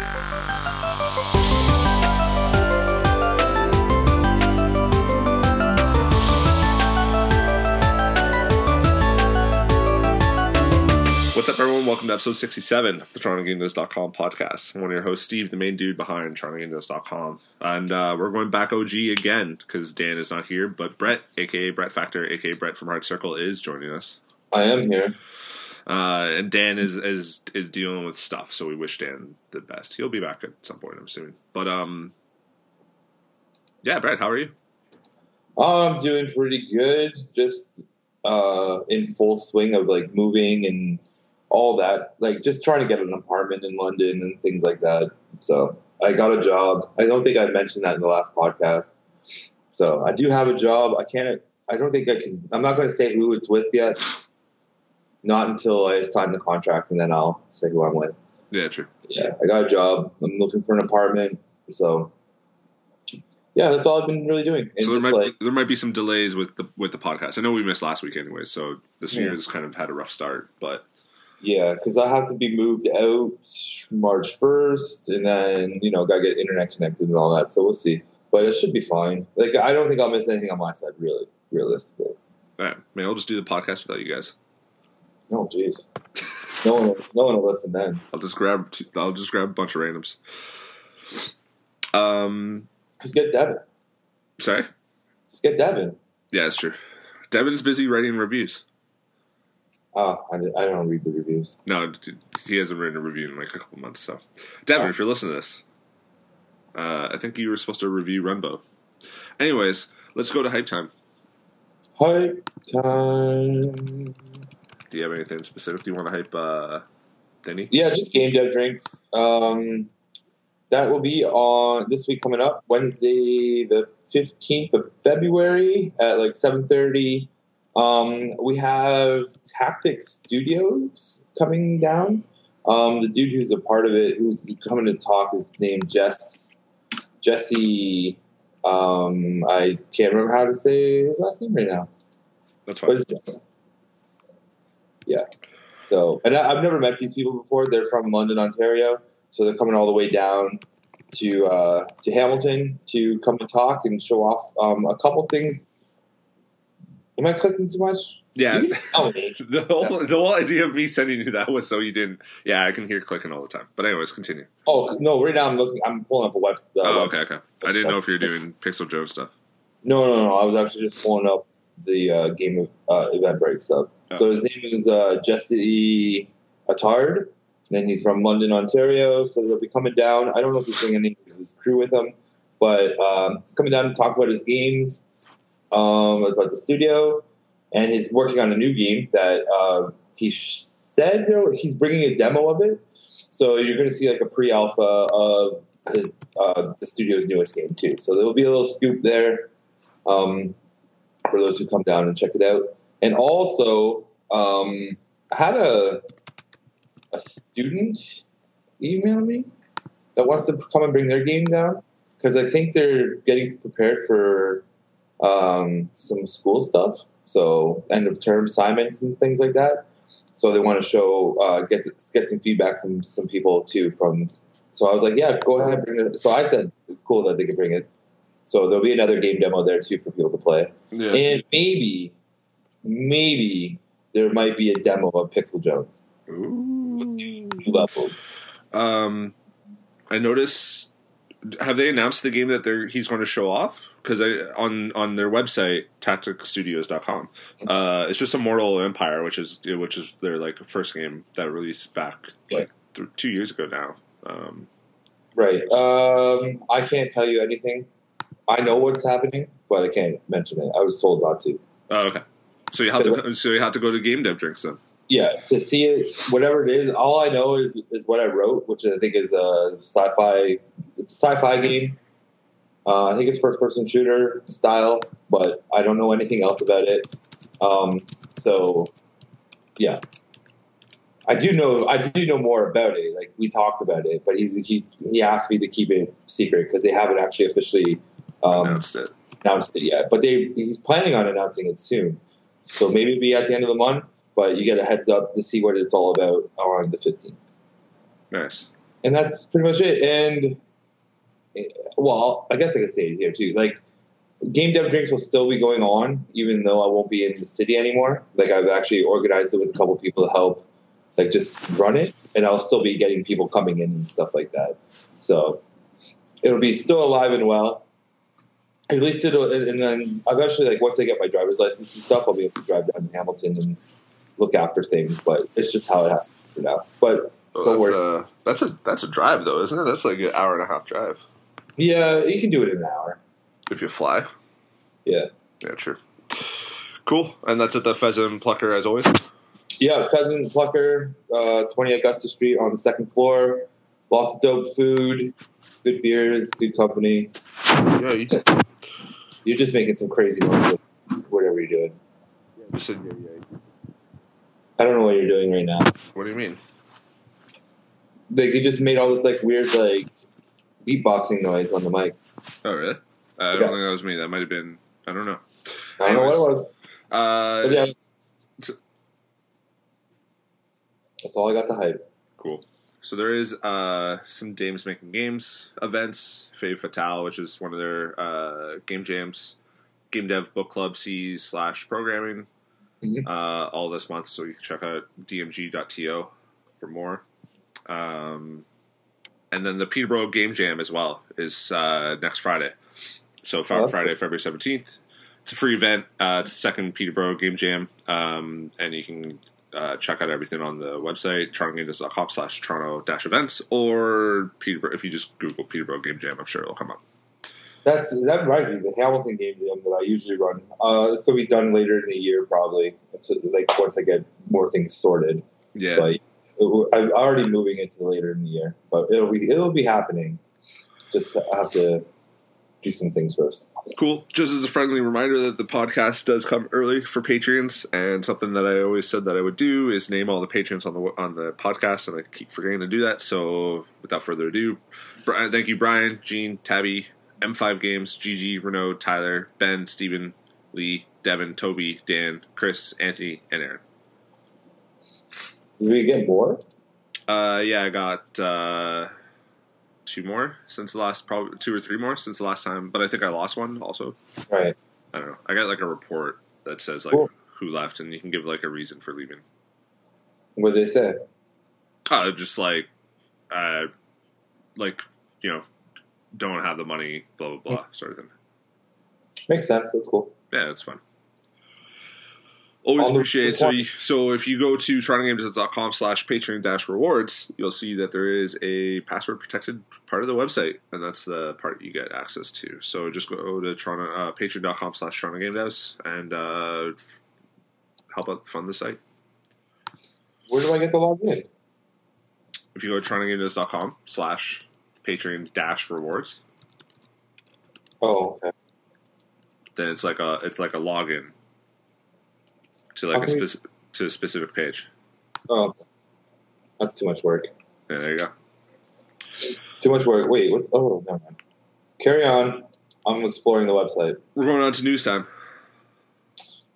What's up, everyone? Welcome to episode 67 of the TorontoGameDeals.com podcast. I'm one of your hosts, Steve, the main dude behind TorontoGameDeals.com. And uh, we're going back OG again because Dan is not here, but Brett, aka Brett Factor, aka Brett from Hard Circle, is joining us. I am here. Uh, and Dan is, is is dealing with stuff, so we wish Dan the best. He'll be back at some point, I'm assuming. But um, yeah, Brett, how are you? I'm doing pretty good. Just uh, in full swing of like moving and all that. Like just trying to get an apartment in London and things like that. So I got a job. I don't think I mentioned that in the last podcast. So I do have a job. I can't. I don't think I can. I'm not going to say who it's with yet. Not until I sign the contract, and then I'll say who I'm with. Yeah, true. Yeah, I got a job. I'm looking for an apartment. So yeah, that's all I've been really doing. And so there might like there might be some delays with the with the podcast. I know we missed last week anyway, so this Yeah. has kind of had a rough start. But Yeah, because I have to be moved out March first, and then you know got to get internet connected and all that. So we'll see, but it should be fine. Like I don't think I'll miss anything on my side, really, realistically. all right, man, I'll just do the podcast without you guys. No, jeez, no one, no one will listen then. I'll just grab two, I'll just grab a bunch of randoms. Um, Just get Devin. sorry. Just get Devin. Yeah, it's true. Devin's busy writing reviews. Oh, I, I don't read the reviews. No, he hasn't written a review in like a couple months. So, Devin, if you're listening to this, uh, I think you were supposed to review Runbow. Anyways, let's go to hype time. Hype time. Do you have anything specific you want to hype, uh, Denny? Yeah, just game dev drinks. Um, that will be on this week coming up, Wednesday the fifteenth of February at like seven thirty. Um, we have Tactics Studios coming down. Um, the dude who's a part of it, who's coming to talk, is named Jess Jesse. Um, I can't remember how to say his last name right now. That's fine. Yeah. So, and I, I've never met these people before. They're from London, Ontario, so they're coming all the way down to uh, to Hamilton to come and talk and show off um, a couple things. Am I clicking too much? Yeah. You just tell me. The whole the whole idea of me sending you that was so you didn't. Yeah, I can hear clicking all the time. But anyways, continue. Oh no! Right now I'm looking. I'm pulling up a website. oh, okay, okay. I didn't know if you were doing Pixel Jones stuff. No, no, no. I was actually just pulling up the uh, game uh, Eventbrite stuff. So his name is uh, Jesse Attard. And he's from London, Ontario. So they'll be coming down. I don't know if he's bringing any of his crew with him, but um, he's coming down to talk about his games, um, about the studio, and he's working on a new game that uh, he said he's bringing a demo of it. So you're going to see like a pre-alpha of his uh, the studio's newest game too. So there will be a little scoop there um, for those who come down and check it out. And also, um, I had a a student email me that wants to come and bring their game down because I think they're getting prepared for um, some school stuff. So end of term assignments and things like that. So they want to show uh, get get some feedback from some people too. From so I was like, yeah, go ahead, bring it. So I said it's cool that they could bring it. So there'll be another game demo there too for people to play, Yeah. and maybe, maybe there might be a demo of Pixel Jones new levels. Um, I notice. Have they announced the game that they're he's going to show off? Because on on their website tacticstudios.com, uh, it's just Immortal Empire, which is which is their like first game that released back like th- two years ago now. Um, Right. Um, I can't tell you anything. I know what's happening, but I can't mention it. I was told not to. oh, okay. So you have to so you have to go to game dev drinks then. Yeah, to see it, whatever it is, all I know is is what I wrote, which I think is a sci-fi. It's a sci-fi game. Uh, I think it's first-person shooter style, but I don't know anything else about it. Um, so, yeah, I do know. I do know more about it. Like we talked about it, but he's he he asked me to keep it secret because they haven't actually officially um, announced it. announced it yet. But they he's planning on announcing it soon. So maybe be at the end of the month, but you get a heads up to see what it's all about on the 15th. Nice. and that's pretty much it. And eh, well, I guess I could say it here too. Like game dev drinks will still be going on, even though I won't be in the city anymore. Like I've actually organized it with a couple people to help, like just run it, and I'll still be getting people coming in and stuff like that. So it'll be still alive and well. At least it'll, and then eventually, like once I get my driver's license and stuff, I'll be able to drive down to Hamilton and look after things. But it's just how it has to now. But Oh, Don't that's, worry. a, that's a that's a drive though, isn't it? That's like an hour and a half drive yeah, you can do it in an hour. if you fly. Yeah. Yeah, true. Cool, and that's at the Pheasant Plucker as always. Yeah, Pheasant Plucker, uh, 20 Augusta Street on the second floor. Lots of dope food, good beers, good company. Yeah, you You're just making some crazy noise, whatever you're doing. just said yeah, yeah. I don't know what you're doing right now. What do you mean? Like you just made all this like weird like beatboxing noise on the mic. Oh, really? Uh, I don't think that was me. That might have been. I don't know. I don't know what it was. Uh, But yeah, that's all I got to hide. Cool. So there is uh, some Dames Making Games events. Fave Fatale, which is one of their uh, game jams. Game Dev Book Club C slash programming. Mhm. Uh, all this month, so you can check out dmg.to for more. Um, and then the Peterborough Game Jam as well is uh, next Friday. So Oh, Friday, February seventeenth. It's a free event. Uh, it's the second Peterborough Game Jam, um, and you can uh, check out everything on the website torontogames.com slash toronto dash events or Peterborough. If you just Google Peterborough Game Jam, I'm sure it'll come up. That's that reminds me. of The Hamilton game jam that I usually run. Uh, it's going to be done later in the year, probably. It's like once I get more things sorted. Yeah, But I'm already moving into later in the year, but it'll be it'll be happening. Just have to do some things first. Cool. Just as a friendly reminder that the podcast does come early for Patreons, and something that I always said that I would do is name all the patrons on the on the podcast, and I keep forgetting to do that. So, without further ado, Brian, thank you, Brian, Gene, Tabby, M5 Games, GG, Renault, Tyler, Ben, Stephen, Lee, Devin, Toby, Dan, Chris, Anthony, and Aaron. Did we get more? Uh, yeah, I got uh, two more since the last, probably two or three more since the last time, but I think I lost one also. Right. I don't know. I got like a report that says like Cool. who left, and you can give like a reason for leaving. What did they say? Uh, just like, uh, like you know, don't have the money, blah blah blah, sort of thing. Makes sense. That's cool. Yeah, it's fun. Always appreciate it. So, you, so if you go to torontogames.com slash patreon dash rewards, you'll see that there is a password protected part of the website, and that's the part you get access to. So just go to Toronto, uh, patreon.com slash Toronto and uh, help out fund the site. Where do I get to log in? If you go to torontogames.com slash patreon dash rewards, Oh, okay. then it's like a it's like a login to like a speci- to a specific page. Oh, that's too much work. Yeah, there you go. Too much work. Wait, what's? Oh, never mind. Carry on. I'm exploring the website. We're going on to news time.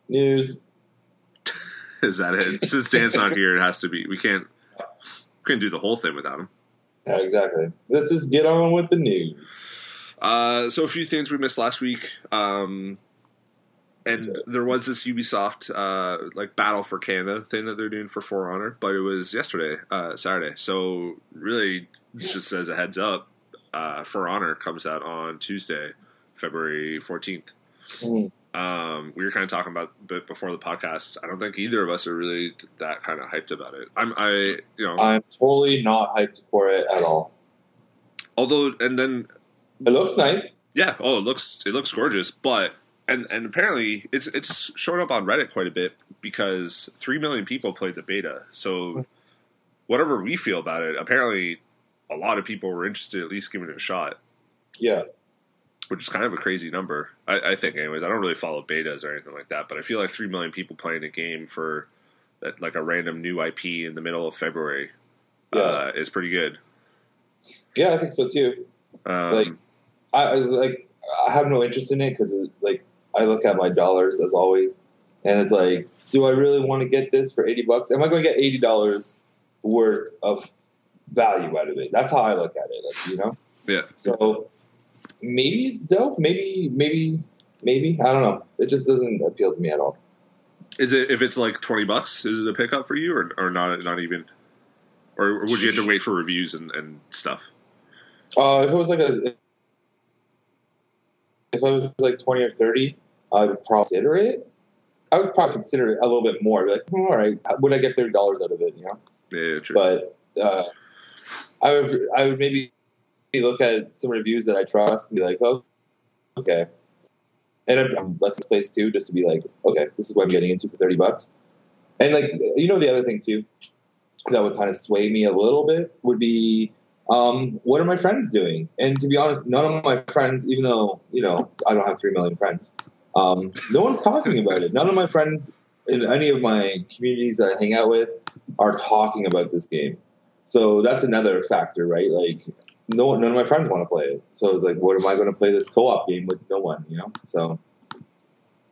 News. Is that it? Since Dan's not here, it has to be. We can't. Couldn't do the whole thing without him. Yeah, exactly. Let's just get on with the news. Uh, so a few things we missed last week. Um, and there was this Ubisoft uh, like Battle for Canada thing that they're doing for For Honor, but it was yesterday, uh, Saturday. So really, just as a heads up, uh, For Honor comes out on Tuesday, February fourteenth. Mhm. Um, we were kind of talking about before the podcast. I don't think either of us are really that kind of hyped about it. I'm, I, you know, I'm totally not hyped for it at all. although, and then It looks nice. Yeah. Oh, it looks it looks gorgeous, but and and apparently it's it's showing up on Reddit quite a bit because three million people played the beta. So whatever we feel about it, apparently a lot of people were interested at least giving it a shot, Yeah. which is kind of a crazy number. I, I think, anyways. I don't really follow betas or anything like that, but I feel like three million people playing a game for that like a random new IP in the middle of February Yeah. uh, is pretty good. Yeah, I think so too. Um, Like- I I- like. I have no interest in it because like I look at my dollars as always, and it's like, do I really want to get this for eighty bucks? Am I going to get eighty dollars worth of value out of it. That's how I look at it. Like, you know. Yeah. So maybe it's dope. Maybe maybe maybe I don't know. It just doesn't appeal to me at all. Is it if it's like twenty bucks? Is it a pickup for you, or or not? Not even. Or, or would you have to wait for reviews and, and stuff? Uh, if it was like a if I was like twenty or thirty, I would probably consider it. I would probably consider it a little bit more. Be like, hmm, all right, would I get thirty dollars out of it? You know. Yeah, true. But uh, I would I would maybe look at some reviews that I trust and be like, oh, okay. And I'm, I'm Let's Plays too, just to be like, okay, this is what I'm getting into for thirty bucks. And like, you know, the other thing too that would kind of sway me a little bit would be um, what are my friends doing? And to be honest, none of my friends, even though you know I don't have three million friends, um, no one's talking about it. None of my friends in any of my communities that I hang out with are talking about this game. So that's another factor, right? Like, no, none of my friends want to play it. So it's like, what am I going to play this co-op game with no one? You know? So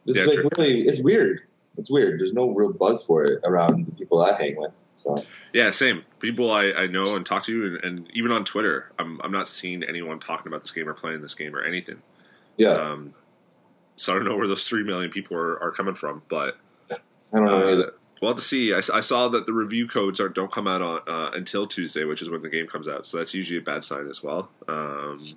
this Yeah, is like true. really, it's weird. It's weird. There's no real buzz for it around the people I hang with. So Yeah, same. People I, I know and talk to, and, and even on Twitter, I'm I'm not seeing anyone talking about this game or playing this game or anything. yeah, Um, so I don't know where those three million people are, are coming from, but I don't know uh, either. we'll have to see. I saw that the review codes are don't come out on uh, until Tuesday, which is when the game comes out. So that's usually a bad sign as well. Um,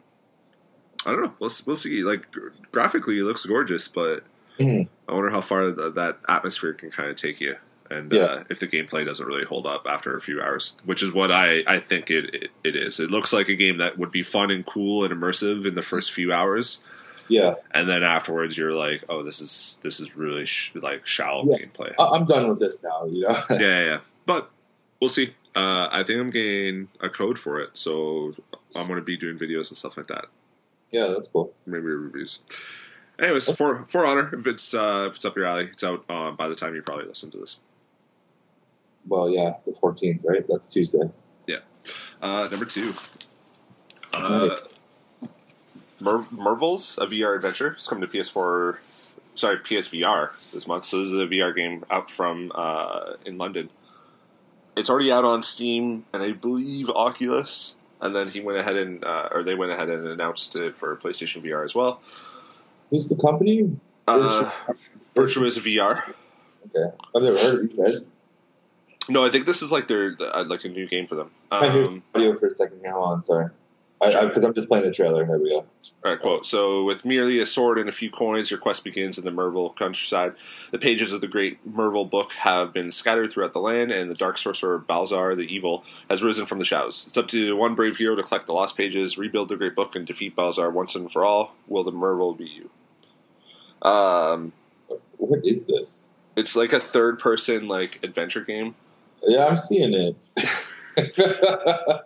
I don't know. We'll we'll see. Like graphically, it looks gorgeous, but Mhm. I wonder how far th- that atmosphere can kind of take you, and Yeah. uh, if the gameplay doesn't really hold up after a few hours, which is what I, I think it, it it is. It looks like a game that would be fun and cool and immersive in the first few hours, Yeah, and then afterwards you're like, oh, this is this is really sh- like shallow Yeah. gameplay. I- I'm done with this now. You know. yeah, yeah, yeah. But we'll see. Uh, I think I'm getting a code for it, so I'm going to be doing videos and stuff like that. yeah, that's cool. Maybe reviews. Anyways, for for honor, if it's uh, if it's up your alley, it's out uh, by the time you probably listen to this. Well, yeah, the 14th, right? That's Tuesday. Yeah. Uh, number two, uh, Mer- Mervils, a VR adventure. It's coming to PS4, sorry, PSVR this month. So this is a VR game out from uh, in London. It's already out on Steam and I believe Oculus. And then he went ahead and, uh, or they went ahead and announced it for PlayStation VR as well. Who's the company? Uh, Vitruvius VR. Okay, I've never heard of these guys. No, I think this is like their uh, like a new game for them. I hear Um, some audio for a second here. Hold on, sorry. I Because I'm just playing the trailer. There we go. All right, quote. So, with merely a sword and a few coins, your quest begins in the Mervil countryside. The pages of the great Mervil book have been scattered throughout the land, and the dark sorcerer Balzar the Evil has risen from the shadows. It's up to one brave hero to collect the lost pages, rebuild the great book, and defeat Balzar once and for all. Will the Mervil be you? Um, What is this? it's like a third-person like adventure game. Yeah, I'm seeing it.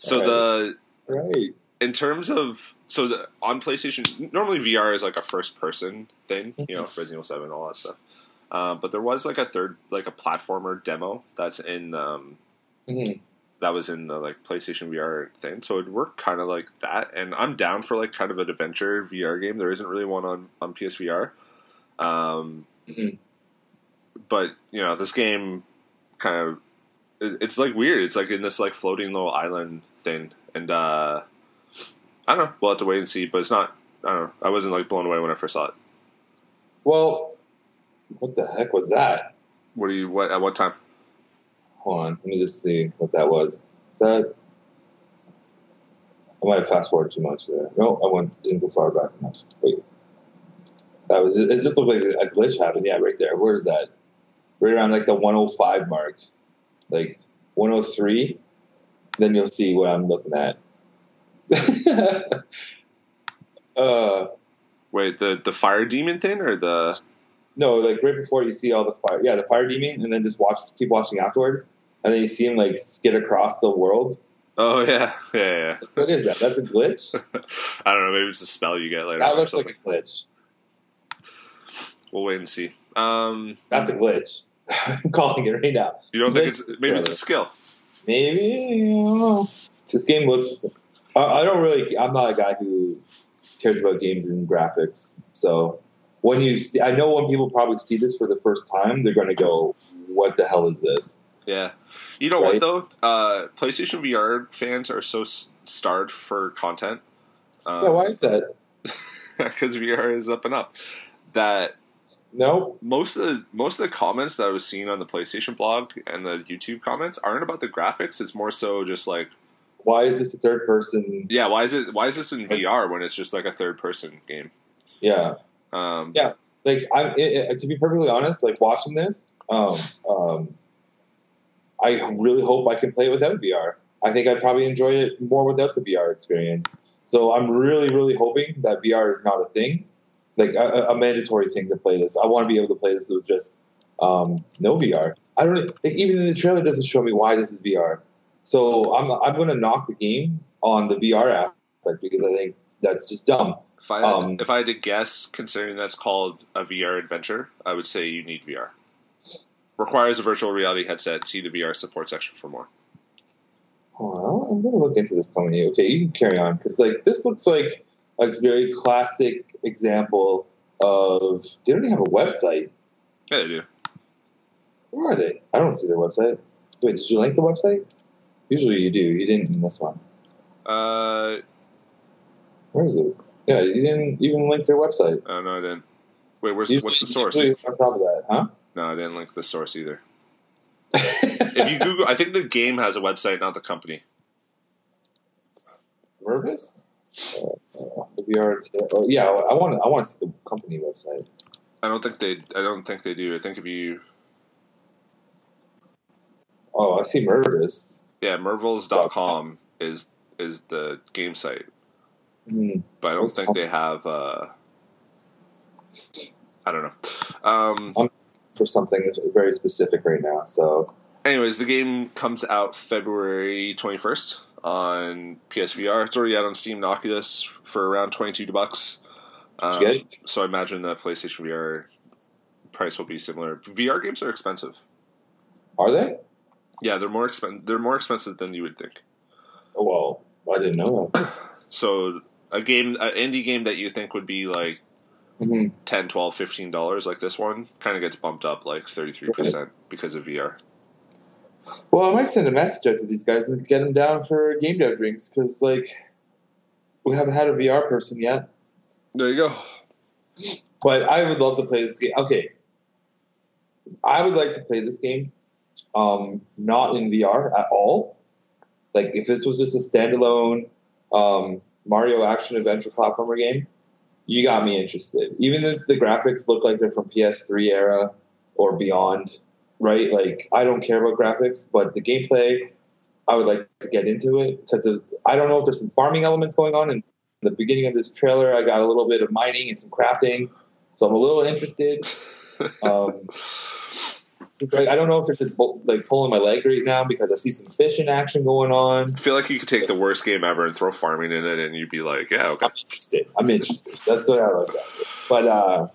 So the right. in terms of so the, on PlayStation, normally VR is like a first person thing, you know, Resident Evil Seven, all that stuff. Um, but there was like a third, like a platformer demo that's in um, Mhm. that was in the like PlayStation VR thing, so it worked kind of like that. And I'm down for like kind of an adventure VR game. There isn't really one on on PSVR, um, Mhm. but you know, this game kind of it, it's like weird. It's like in this like floating little island thing, and uh, I don't know. We'll have to wait and see. But it's not. I don't know. I wasn't like blown away when I first saw it. Well, what the heck was that? What do you? What at what time? Hold on. Let me just see what that was. Is that. I might have fast forwarded too much there. No, I went didn't go far back enough. Wait. That was it. Just looked like a glitch happened. Yeah, right there. Where is that? Right around like the 105 mark, like 103. Then you'll see what I'm looking at. uh, Wait, the the fire demon thing or the? no, like right before you see all the fire. Yeah, the fire demon, and then just watch, keep watching afterwards, and then you see him like skid across the world. Oh yeah, yeah, yeah. What is that? That's a glitch. I don't know. Maybe it's a spell you get later. That looks like a glitch. We'll wait and see. Um, That's a glitch. I'm calling it right now. you don't think it's maybe it's a skill? Maybe don't know. This game looks. I, I don't really. I'm not a guy who cares about games and graphics. So when you see, I know when people probably see this for the first time, they're going to go, "What the hell is this?" Yeah, you know Right. what though? Uh, PlayStation VR fans are so starved for content. Um, yeah, why is that? Because VR is up and up. That No, most of the most of the comments that I was seeing on the PlayStation blog and the YouTube comments aren't about the graphics. It's more so just like, why is this a third person? yeah, why is it? Why is this in VR when it's just like a third person game? Yeah, Um, Yeah. like I'm it, it- to be perfectly honest, like watching this, um, um, I really hope I can play it without VR. I think I'd probably enjoy it more without the VR experience. So I'm really, really hoping that VR is not a thing, like a, a mandatory thing to play this. I want to be able to play this with just um, no VR. I don't like, even in the trailer doesn't show me why this is VR. So I'm I'm going to knock the game on the VR aspect because I think that's just dumb. If I had, Um, if I had to guess, considering that's called a VR adventure, I would say you need VR. Requires a virtual reality headset. See the VR support section for more. Oh, I'm gonna look into this company. Okay, you can carry on because like this looks like a very classic example of they don't even have a website. Yeah, they do. Where are they? I don't see their website. Wait, did you link the website? Usually you do. You didn't in this one. Uh, Where is it? Yeah, you didn't even link their website. oh no, I didn't. Wait, where's Usually- what's the source? on top of that, huh? No, I didn't link the source either. If you Google, I think the game has a website, not the company. Nervous? Uh, uh, VR. T- oh, yeah, I want. I want to see the company website. I don't think they. I don't think they do. I think if you, Oh, I see Mervis. yeah, Mervils.com is is the game site, Hmm. but I don't think they have. uh I don't know. Um, for something very specific right now. So anyways, the game comes out February twenty first on PSVR. It's already out on Steam and Oculus for around twenty two bucks. Um, Good. so I imagine the PlayStation VR price will be similar. VR games are expensive. are they? Yeah, they're more expen- They're more expensive than you would think. Oh, well, I didn't know that. So a game, an indie game that you think would be like Mhm. 10 12 15 dollars like this one kind of gets bumped up like 33% because of VR. Well, I might send a message out to these guys and get them down for game dev drinks because, like, we haven't had a VR person yet. There you go. But I would love to play this game. Okay, I would like to play this game, um, not in VR at all. Like, if this was just a standalone um, Mario action adventure platformer game, you got me interested. Even if the graphics look like they're from PS3 era or beyond, right? Like, I don't care about graphics, but the gameplay, I would like to get into it because I don't know if there's some farming elements going on. In the beginning of this trailer, I got a little bit of mining and some crafting, so I'm a little interested. Um, like, I don't know if it's just like pulling my leg right now because I see some fishing action going on. I feel like you could take the worst game ever and throw farming in it and you'd be like, yeah, okay. I'm interested. I'm interested. That's what I like. But uh,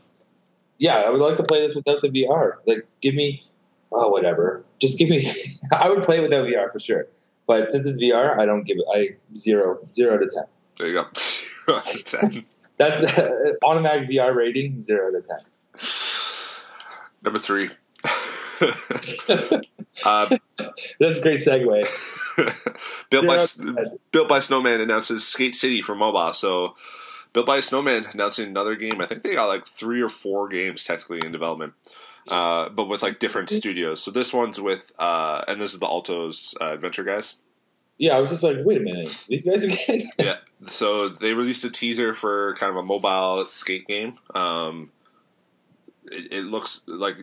yeah, I would like to play this without the VR. Like, give me, oh, whatever. Just give me. I would play without VR for sure. But since it's VR, I don't give it. I zero zero to ten. There you go. Zero of 10. That's the automatic VR rating zero to ten. Number three. uh, That's a great segue. built by Zero to 10. Built by Snowman announces Skate City for mobile. So, Built by Snowman announcing another game. I think they got like three or four games technically in development, uh, but with like different studios. So this one's with, uh, and this is the Alto's uh, Adventure guys. Yeah, I was just like, wait a minute, these guys again? yeah. So they released a teaser for kind of a mobile skate game. Um, it, it looks like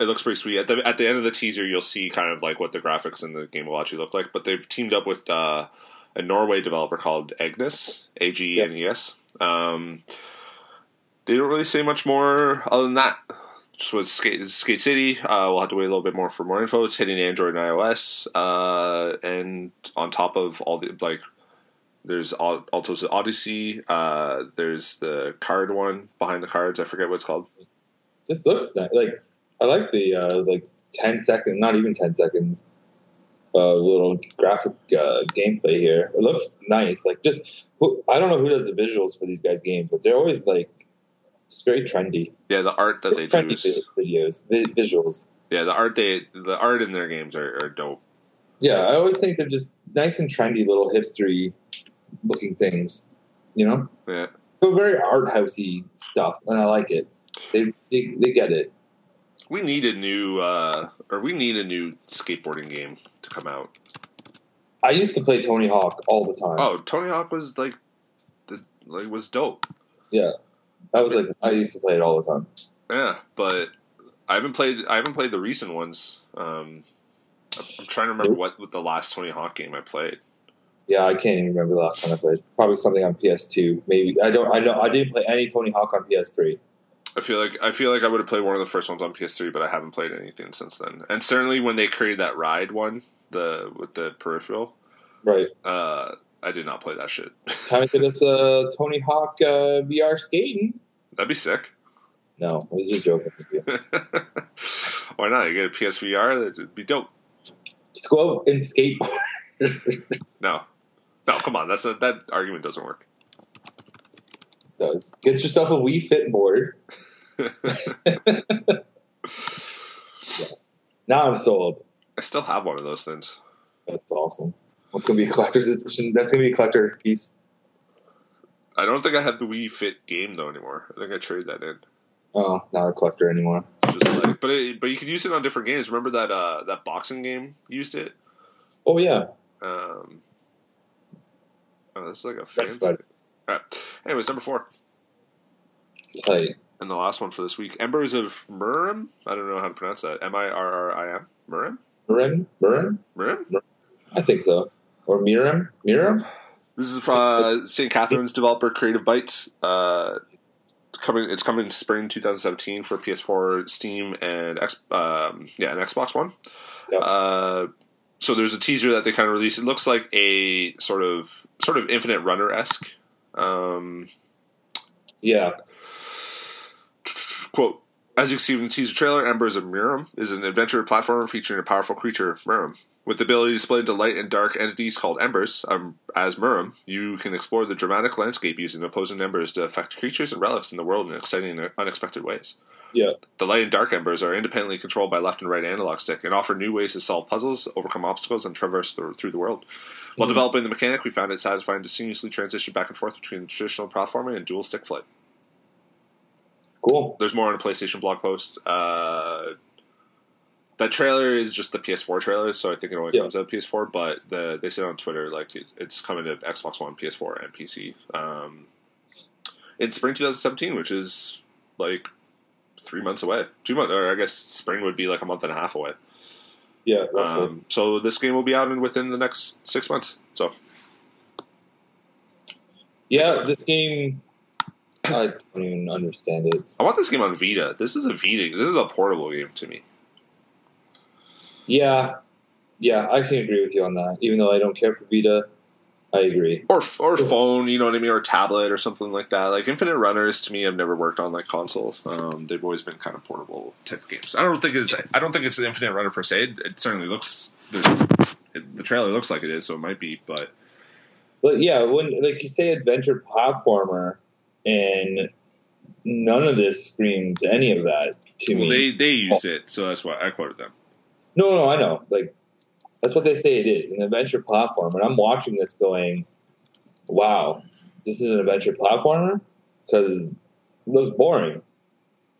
it looks pretty sweet. At the at the end of the teaser, you'll see kind of like what the graphics in the game will actually look like. But they've teamed up with uh, a Norway developer called Agens, A G E N E S. Um, they don't really say much more other than that. Just with Skate, Skate City, uh, we'll have to wait a little bit more for more info. It's hitting Android and iOS, uh, and on top of all the like there's Al- Alto's Odyssey. Uh, there's the card one behind the cards. I forget what it's called. this looks nice. Like, I like the uh, like 10 seconds, not even 10 seconds, uh, little graphic uh, gameplay here. It looks nice. Like, just, who, I don't know who does the visuals for these guys' games, but they're always like, just very trendy. Yeah, the art that they do trendy is videos, vi- visuals. Yeah, the art they the art in their games are, are dope. Yeah, I always think they're just nice and trendy little hipstery looking things. You know, Yeah. so very art housey stuff, and I like it. They they, they get it. We need a new uh or we need a new skateboarding game to come out. I used to play Tony Hawk all the time. Oh, Tony Hawk was like the like was dope. Yeah, I was like, I used to play it all the time. Yeah, but I haven't played I haven't played the recent ones. Um I'm trying to remember what, what the last Tony Hawk game I played. Yeah, I can't even remember the last time I played. Probably something on PS2. Maybe I don't. I know I didn't play any Tony Hawk on PS3. I feel like I feel like I would have played one of the first ones on PS3, but I haven't played anything since then. And certainly when they created that ride one, the with the peripheral, Right. uh, I did not play that shit. Kind of get us a Tony Hawk uh, VR skating. That'd be sick. No, I was just joking. Why not? You get a PSVR, that'd be dope. Just go out and skateboard. No, no, come on. That's a, that argument doesn't work. Does get yourself a Wii Fit board. Yes. Now I'm sold. I still have one of those things. That's awesome. What's gonna be a collector's edition? That's gonna be a collector piece. I don't think I have the Wii Fit game though anymore. I think I traded that in. Oh, not a collector anymore. Just like, but it, but you can use it on different games. Remember that uh, that boxing game used it. Oh yeah, Um, oh, that's like a That's fancy. fine. Alright. Anyways, number four. tight. And the last one for this week, Embers of Murim. I don't know how to pronounce that. M I R R I M. Murim. Murin, Murin, Murim. I think so. Or Miram, Miram. This is from uh, St. Catharines developer Creative Bytes. Uh, it's coming. It's coming in spring 2017 for PS4, Steam, and X, um, yeah, and Xbox One. Yep. Uh, so there's a teaser that they kind of released. It looks like a sort of sort of Infinite Runner esque. Um, Yeah, quote. As you can see in the teaser trailer, Embers of Mirrim is an adventure platformer featuring a powerful creature, Mirrim. With the ability to split into light and dark entities called Embers, um, as Mirrim, you can explore the dramatic landscape using opposing embers to affect creatures and relics in the world in exciting and unexpected ways. yeah. The light and dark embers are independently controlled by left and right analog stick and offer new ways to solve puzzles, overcome obstacles, and traverse through through the world. While Mhm. developing the mechanic, we found it satisfying to seamlessly transition back and forth between traditional platforming and dual stick flight. Cool. There's more on a PlayStation blog post. Uh, that trailer is just the PS4 trailer, so I think it only Yeah. comes out PS4. But the, they said on Twitter like it's coming to Xbox One, PS4, and PC um, in spring 2017, which is like three months away. Two months, or I guess spring would be like a month and a half away. Yeah. Um, so this game will be out in within the next six months. So yeah, this game. I don't even understand it. I want this game on Vita. This is a Vita. This is a portable game to me. Yeah, yeah, I can agree with you on that. Even though I don't care for Vita, I agree. or or phone, you know what I mean, or tablet or something like that. Like Infinite Runners to me, I've never worked on like console. Um, they've always been kind of portable type of games. I don't think it's I don't think it's an Infinite Runner per se. It, it certainly looks it, the trailer looks like it is, so it might be. But But yeah, when like you say adventure platformer, and none of this screams any of that to well, me. they they use it, so that's why I quoted them. No, no, I know. Like that's what they say it is an adventure platform, and I'm watching this going, "Wow, this is an adventure platformer," because it looks boring.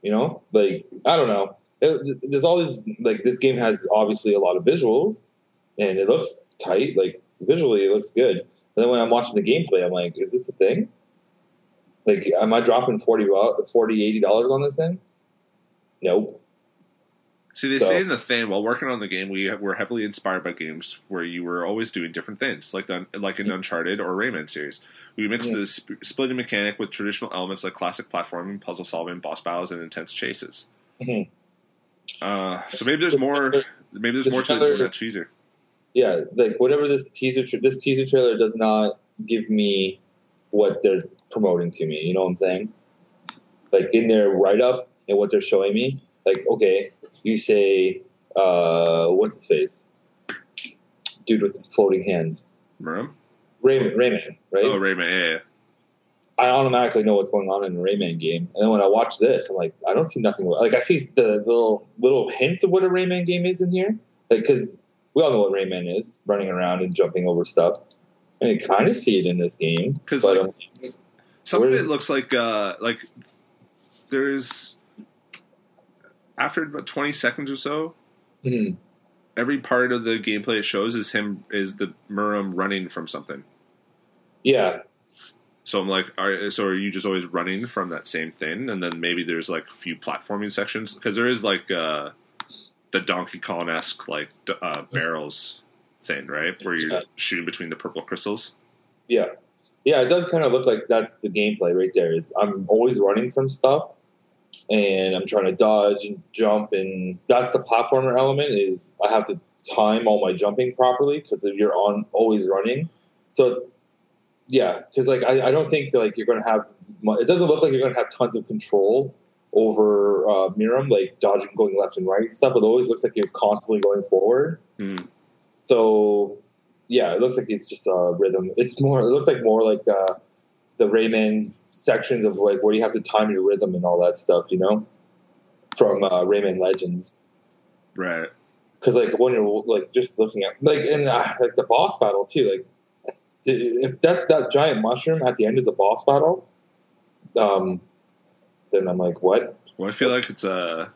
You know, like I don't know. It- there's all these like this game has obviously a lot of visuals, and it looks tight. Like visually, it looks good. But then when I'm watching the gameplay, I'm like, "Is this a thing?" Like, am I dropping 40 $40, $80 on this thing? Nope. See, they So- say in the thing while working on the game, we were heavily inspired by games where you were always doing different things, like the, like in Uncharted or Rayman series. We mixed Yeah. the sp- splitting mechanic with traditional elements like classic platforming, puzzle solving, boss battles, and intense chases. Mhm. Uh, so maybe there's more. Maybe there's the more to it trailer- than that teaser. yeah, like whatever this teaser, tra- this teaser trailer does not give me what they're promoting to me. You know what I'm saying? Like in their write up and what they're showing me. Like, okay, you say, uh, what's his face? Dude with floating hands. Murim? Rayman, Raymond, right? Oh, Rayman. Yeah, yeah. I automatically know what's going on in a Rayman game. And then when I watch this, I'm like, I don't see nothing. Like I see the little little hints of what a Rayman game is in here, like because we all know what Rayman is, running around and jumping over stuff. And you kind of see it in this game. because like, um, some of it looks like uh like there's after about 20 seconds or so hmm, every part of the gameplay it shows is him is the Murum running from something yeah, so i'm like are, so are you just always running from that same thing and then maybe there's like a few platforming sections because there is like uh the donkey kong-esque like uh barrels thing right where you're Yeah. shooting between the purple crystals yeah, yeah. It does kind of look like that's the gameplay right there. Is I'm always running from stuff, and I'm trying to dodge and jump, and that's the platformer element. Is I have to time all my jumping properly because if you're on always running, so it's yeah. Because like I, I don't think like you're going to have. It doesn't look like you're going to have tons of control over uh, Mirrim, like dodging, going left and right and stuff. It always looks like you're constantly going forward. Hmm. So yeah, it looks like it's just a rhythm. It's more. It looks like more like uh, the Rayman sections of like where you have to time your rhythm and all that stuff. You know, from uh, Rayman Legends. right Because like when you're like just looking at like in uh, like the boss battle too, like if that that giant mushroom at the end is a boss battle, um, then I'm like, what? Well, I feel like it's a.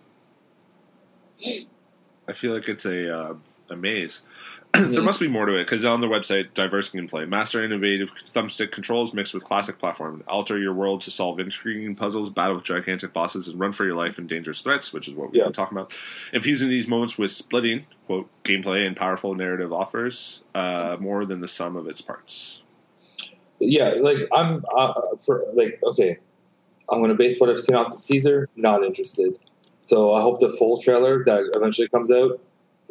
I feel like it's a uh, a maze. there must be more to it because on their website, diverse gameplay, master innovative thumbstick controls mixed with classic platform, alter your world to solve intriguing puzzles, battle with gigantic bosses, and run for your life in dangerous threats, which is what we've Yeah. been talking about. Infusing these moments with splitting quote gameplay and powerful narrative offers uh, more than the sum of its parts. yeah, like I'm uh, for like okay, I'm gonna base what I've seen off the teaser. Not interested. So I hope the full trailer that eventually comes out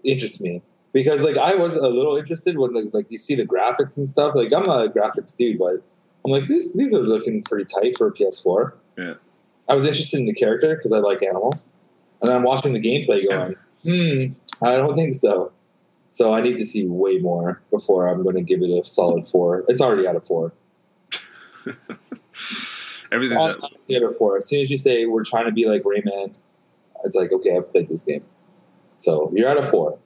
interests me because like I was a little interested when like, like you see the graphics and stuff. Like I'm not a graphics dude, but I'm like these these are looking pretty tight for a PS4. Yeah. I was interested in the character because I like animals, and then I'm watching the gameplay going, hmm, I don't think so. So I need to see way more before I'm going to give it a solid four. It's already out of four. Everything out of four. As soon as you say we're trying to be like Rayman, it's like okay, I've played this game. So you're out of four.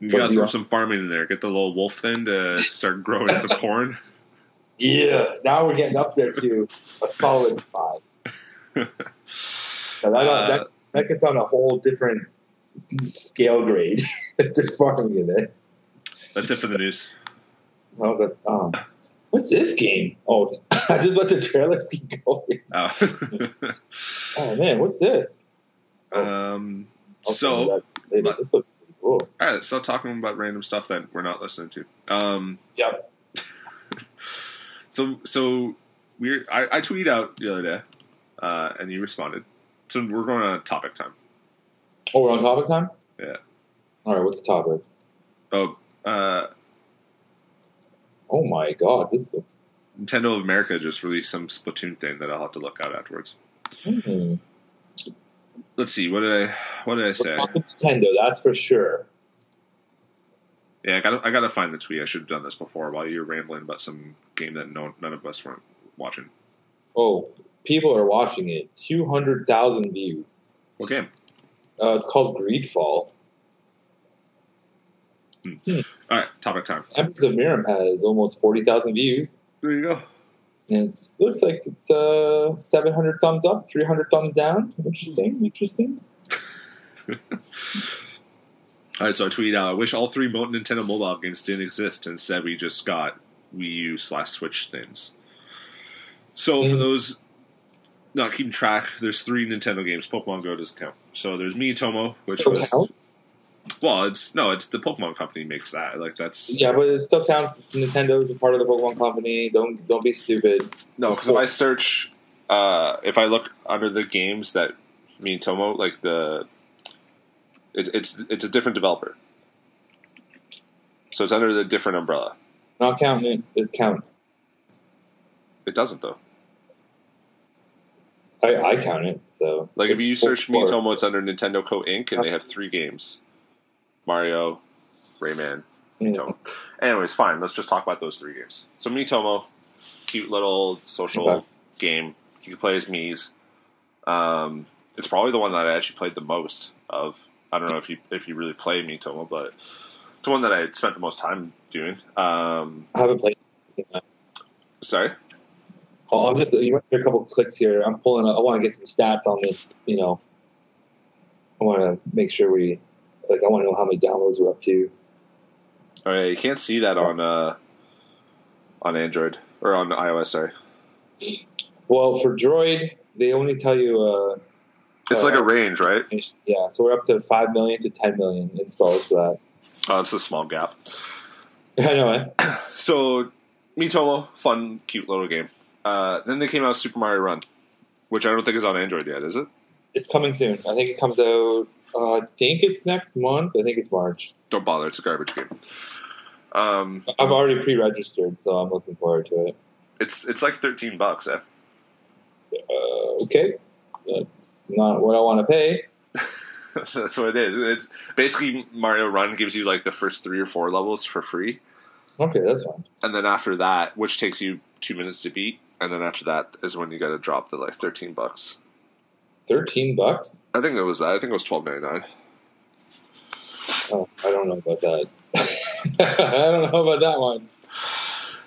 you gotta throw some farming in there. Get the little wolf thing to start growing some corn. Yeah. Now we're getting up there to a solid five. Don't, Uh, that that gets on a whole different scale grade to farming in it. That's it for the news. Oh, but, um, what's this game? Oh, I just let the trailers keep going. Oh. Oh man, what's this? Um, so, that but- this looks pretty cool. all right, stop talking about random stuff that we're not listening to. Um, Yep. so, so we I, I tweeted out the other day, uh, and you responded. So we're going on topic time. Oh, we're on topic time. Yeah. All right. What's the topic? Oh, uh, Oh my god, this looks. Nintendo of America just released some Splatoon thing that I'll have to look out afterwards. Hmm. Let's see. What did I What did I say? Nintendo, that's for sure. Yeah, I gotta, I got to find the tweet. I should have done this before while you were rambling about some game that no none of us weren't watching. Oh, people are watching it. Two hundred thousand views. What game? Uh, it's called Greedfall. All right, topic time. Embers of Mirrim has almost forty thousand views, There you go. It looks like it's uh, seven hundred thumbs up, three hundred thumbs down. Interesting, interesting. All right, so I tweet out, I wish all three Nintendo mobile games didn't exist. Instead, we just got Wii U slash Switch things. So, for Mhm. those not keeping track, there's three Nintendo games. Pokemon Go doesn't count. So, there's Miitomo, which was. counts? Well, it's. No, it's the Pokemon Company makes that. Like, that's. Yeah, but it still counts. It's Nintendo. It's a part of the Pokemon company. Don't don't be stupid. No, because if I search. Uh, if I look under the games that Miitomo, like the. It, it's it's a different developer. So, it's under the different umbrella. Not counting it. It counts. It doesn't, though. I, I count it. So Like if you four- search four. Miitomo, it's under Nintendo Co. Inc. and they have three games: Mario, Rayman, Yeah. Miitomo. Anyways, fine. Let's just talk about those three games. So Miitomo, cute little social Okay. game. You can play as Miis. Um, it's probably the one that I actually played the most of. I don't know if you if you really play Miitomo, but it's the one that I spent the most time doing. Um, I haven't played. sorry. I'll I'll just you might hear a couple clicks here. I'm pulling. Up, I want to get some stats on this. You know, I want to make sure we like. I want to know how many downloads we're up to. Oh yeah, you can't see that on uh, on Android or on iOS. Sorry, Well, for Droid, they only tell you. Uh, it's Uh, like a range, right? yeah, so we're up to five million to ten million installs for that. Oh, it's a small gap. I know, eh? So, Miitomo, fun, cute little game. Uh, then they came out with Super Mario Run, which I don't think is on Android yet, is it? It's coming soon. I think it comes out. Uh, I think it's next month. I think it's March. Don't bother, it's a garbage game. Um, I've already pre-registered, so I'm looking forward to it. it's it's like thirteen bucks. Eh? Uh, okay, that's not what I want to pay. That's what it is. It's basically Mario Run gives you like the first three or four levels for free, Okay, that's fine. and then after that, which takes you two minutes to beat, and then after that is when you got to drop the like thirteen bucks. Thirteen bucks. I think it was that. I think it was twelve ninety nine. Oh, I don't know about that. I don't know about that one.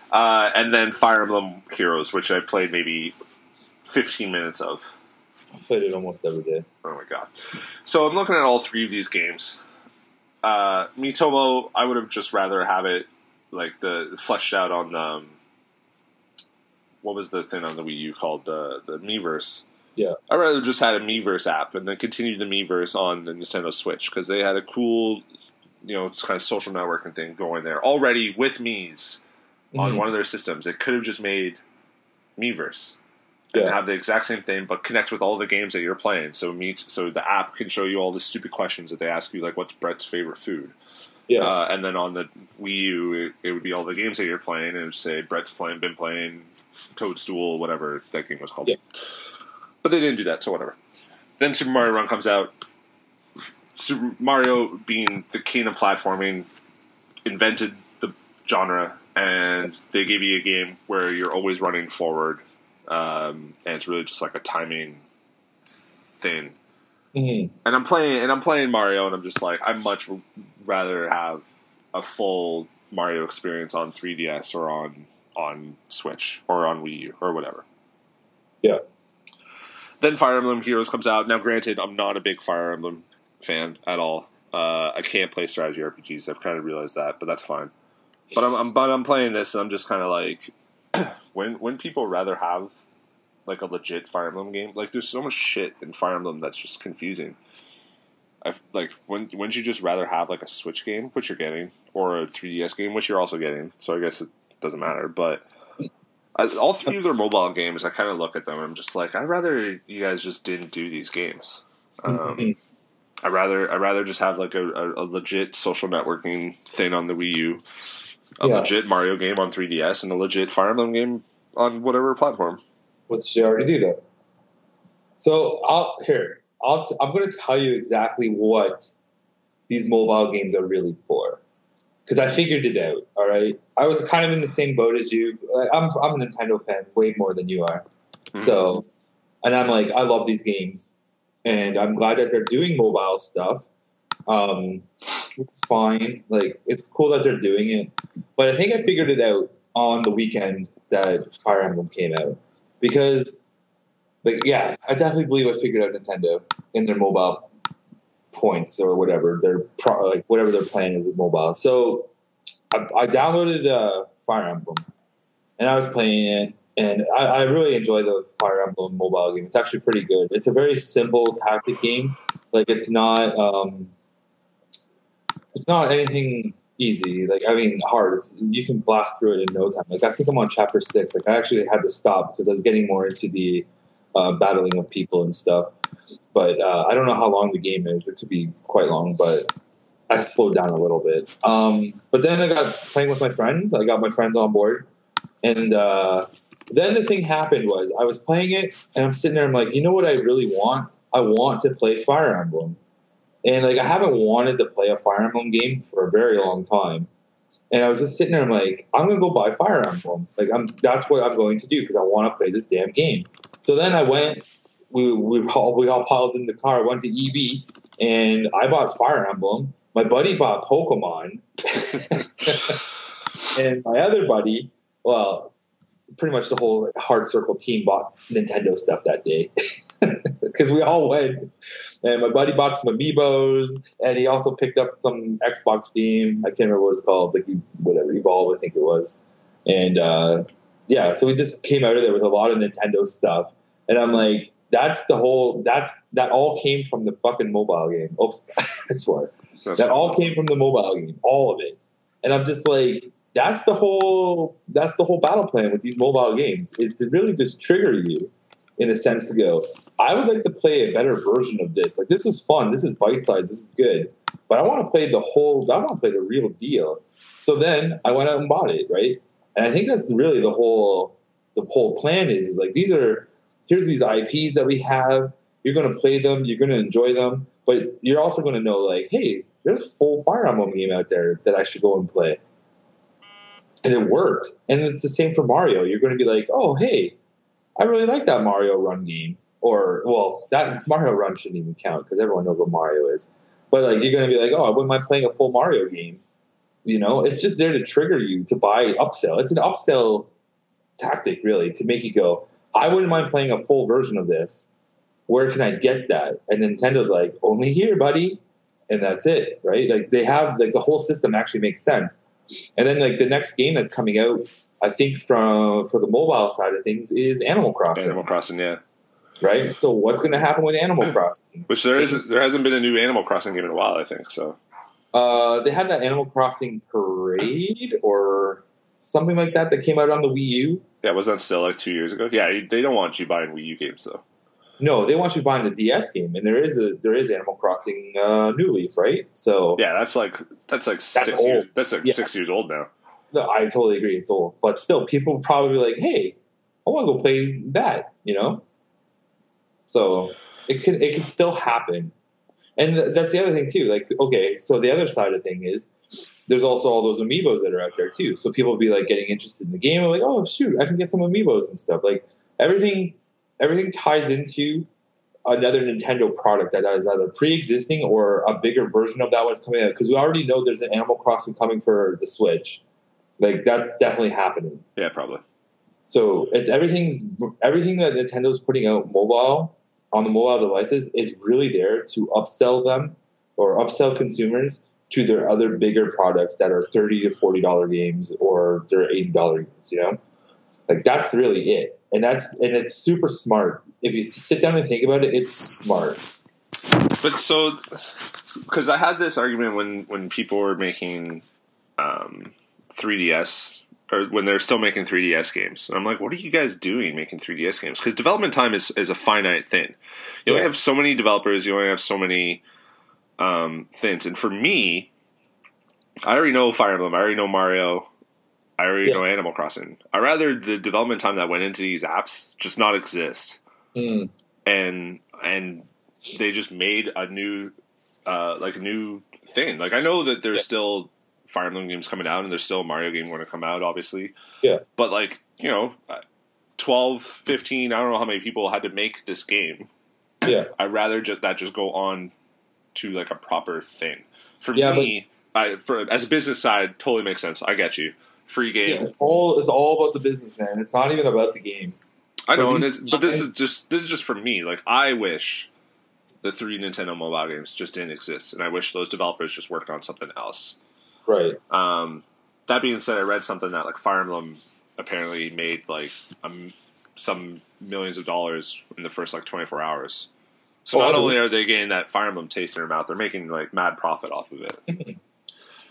Uh, and then Fire Emblem Heroes, which I played maybe fifteen minutes of. I played it almost every day. Oh my god! So I'm looking at all three of these games. Uh, Miitomo, I would have just rather have it like the fleshed out on um, what was the thing on the Wii U called the the Miiverse. Yeah. I'd rather just had a Miiverse app and then continue the Miiverse on the Nintendo Switch because they had a cool, you know, kind of social networking thing going there already with Mii's on Mhm. one of their systems. It could have just made Miiverse and Yeah. have the exact same thing, but connect with all the games that you're playing. So meet, so the app can show you all the stupid questions that they ask you, like what's Brett's favorite food, Yeah. uh, and then on the Wii U, it, it would be all the games that you're playing, and it would say Brett's playing, been playing, Toadstool, whatever that game was called. Yeah. But they didn't do that, so whatever. Then Super Mario Run comes out. Super Mario, being the king of platforming, invented the genre, and they gave you a game where you're always running forward, um, and it's really just like a timing thing. Mhm. And I'm playing, and I'm playing Mario, and I'm just like, I much rather have a full Mario experience on 3DS or on on Switch or on Wii U or whatever. Yeah. Then Fire Emblem Heroes comes out. Now, granted, I'm not a big Fire Emblem fan at all. Uh, I can't play strategy RPGs. I've kind of realized that, but that's fine. But I'm, I'm but I'm playing this, and I'm just kind of like, when when people rather have like a legit Fire Emblem game, like there's so much shit in Fire Emblem that's just confusing. I like when wouldn't you just rather have like a Switch game, which you're getting, or a 3DS game, which you're also getting. So I guess it doesn't matter. But all three of their mobile games, I kind of look at them I'm just like, I'd rather you guys just didn't do these games. Um, Mhm. I rather I rather just have like a, a, a legit social networking thing on the Wii U, a Yeah. legit Mario game on 3DS, and a legit Fire Emblem game on whatever platform. Which they already do though. So I'll here. I'll t- I'm going to tell you exactly what these mobile games are really for, because I figured it out. All right, I was kind of in the same boat as you. Like, I'm I'm a Nintendo fan way more than you are. Mhm. So, and I'm like, I love these games, and I'm glad that they're doing mobile stuff. Um, it's fine. Like, it's cool that they're doing it, but I think I figured it out on the weekend that Fire Emblem came out because, like, yeah, I definitely believe I figured out Nintendo in their mobile points or whatever their pro, like whatever their plan is with mobile. So, I, I downloaded uh, Fire Emblem, and I was playing it and I, I really enjoy the Fire Emblem mobile game. It's actually pretty good. It's a very simple tactic game. Like it's not, um, it's not anything easy. Like I mean, hard. It's you can blast through it in no time. Like I think I'm on chapter six. Like I actually had to stop because I was getting more into the uh, battling of people and stuff. But uh, I don't know how long the game is. It could be quite long, but I slowed down a little bit. Um, but then I got playing with my friends. I got my friends on board, and uh, then the thing happened was I was playing it and I'm sitting there. I'm like, you know what I really want? I want to play Fire Emblem, and like I haven't wanted to play a Fire Emblem game for a very long time. And I was just sitting there. I'm like, I'm gonna go buy Fire Emblem. Like, I'm that's what I'm going to do because I want to play this damn game. So then I went. We we all we all piled in the car. Went to EB, and I bought Fire Emblem. My buddy bought Pokemon, and my other buddy, well, pretty much the whole Hard Circle team bought Nintendo stuff that day because we all went. And my buddy bought some amiibos, and he also picked up some Xbox game. I can't remember what it's called, like whatever Evolve, I think it was. And uh, yeah, so we just came out of there with a lot of Nintendo stuff, and I'm like, that's the whole. That's that all came from the fucking mobile game. Oops, I swear. That's that all came from the mobile game, all of it. And I'm just like, that's the whole that's the whole battle plan with these mobile games is to really just trigger you in a sense to go, I would like to play a better version of this. Like this is fun, this is bite size, this is good. But I want to play the whole I want to play the real deal. So then I went out and bought it, right? And I think that's really the whole the whole plan is, is like these are here's these IPs that we have. You're going to play them. You're going to enjoy them. But you're also going to know, like, hey, there's a full Fire Emblem game out there that I should go and play. And it worked. And it's the same for Mario. You're going to be like, oh, hey, I really like that Mario Run game. Or, well, that Mario Run shouldn't even count because everyone knows what Mario is. But, like, you're going to be like, oh, I wouldn't mind playing a full Mario game. You know, it's just there to trigger you to buy upsell. It's an upsell tactic, really, to make you go, I wouldn't mind playing a full version of this. Where can I get that? And Nintendo's like, only here, buddy. And that's it, right? Like they have like the whole system actually makes sense. And then like the next game that's coming out, I think from for the mobile side of things is Animal Crossing, Animal Crossing, yeah. right? So what's going to happen with Animal Crossing? Which there is there hasn't been a new Animal Crossing game in a while, I think. So Uh, they had that Animal Crossing parade or something like that that came out on the Wii U. yeah, was that still like two years ago? Yeah, they don't want you buying Wii U games though. No, they want you buying the DS game, and there is a there is Animal Crossing uh, New Leaf, right? So Yeah, that's like that's like six old. years. That's like Yeah. six years old now. No, I totally agree. It's old, but still, people probably be like, "Hey, I want to go play that," you know. So it could it could still happen, and th- that's the other thing too. Like, okay, so the other side of the thing is there's also all those amiibos that are out there too. So people will be like getting interested in the game, like, "Oh shoot, I can get some amiibos and stuff." Like everything everything ties into another Nintendo product that is either pre-existing or a bigger version of that one's coming out because we already know there's an Animal Crossing coming for the Switch. Like that's definitely happening. Yeah, probably. So it's everything's everything that Nintendo's putting out mobile on the mobile devices is really there to upsell them or upsell consumers to their other bigger products that are thirty to forty dollar games or they're eighty dollar games. You know, like that's really it, and that's and it's super smart. If you sit down and think about it, it's smart. But so, because I had this argument when when people were making um, 3DS or when they're still making 3DS games, and I'm like, what are you guys doing making 3DS games? Because development time is is a finite thing. You only have so many developers. You only have so many um, things, and for me, I already know Fire Emblem. I already know Mario. I already Yeah. know Animal Crossing. I rather the development time that went into these apps just not exist Mm. and and they just made a new uh like a new thing like i know that there's Yeah. still fire emblem games coming out and there's still a mario game going to come out obviously Yeah. but like you know uh, 12 15 i don't know how many people had to make this game Yeah. i'd rather just that just go on to like a proper thing for Yeah, me I, for as a business side totally makes sense i get you free game Yeah, it's all it's all about the business, man. It's not even about the games. I know, and it's, but this is just this is just for me. Like I wish the three Nintendo mobile games just didn't exist, and I wish those developers just worked on something else. Right. Um, that being said, I read something that like Fire Emblem apparently made like um, some millions of dollars in the first like 24 hours. So Oh, not only are they getting that Fire Emblem taste in their mouth, they're making like mad profit off of it.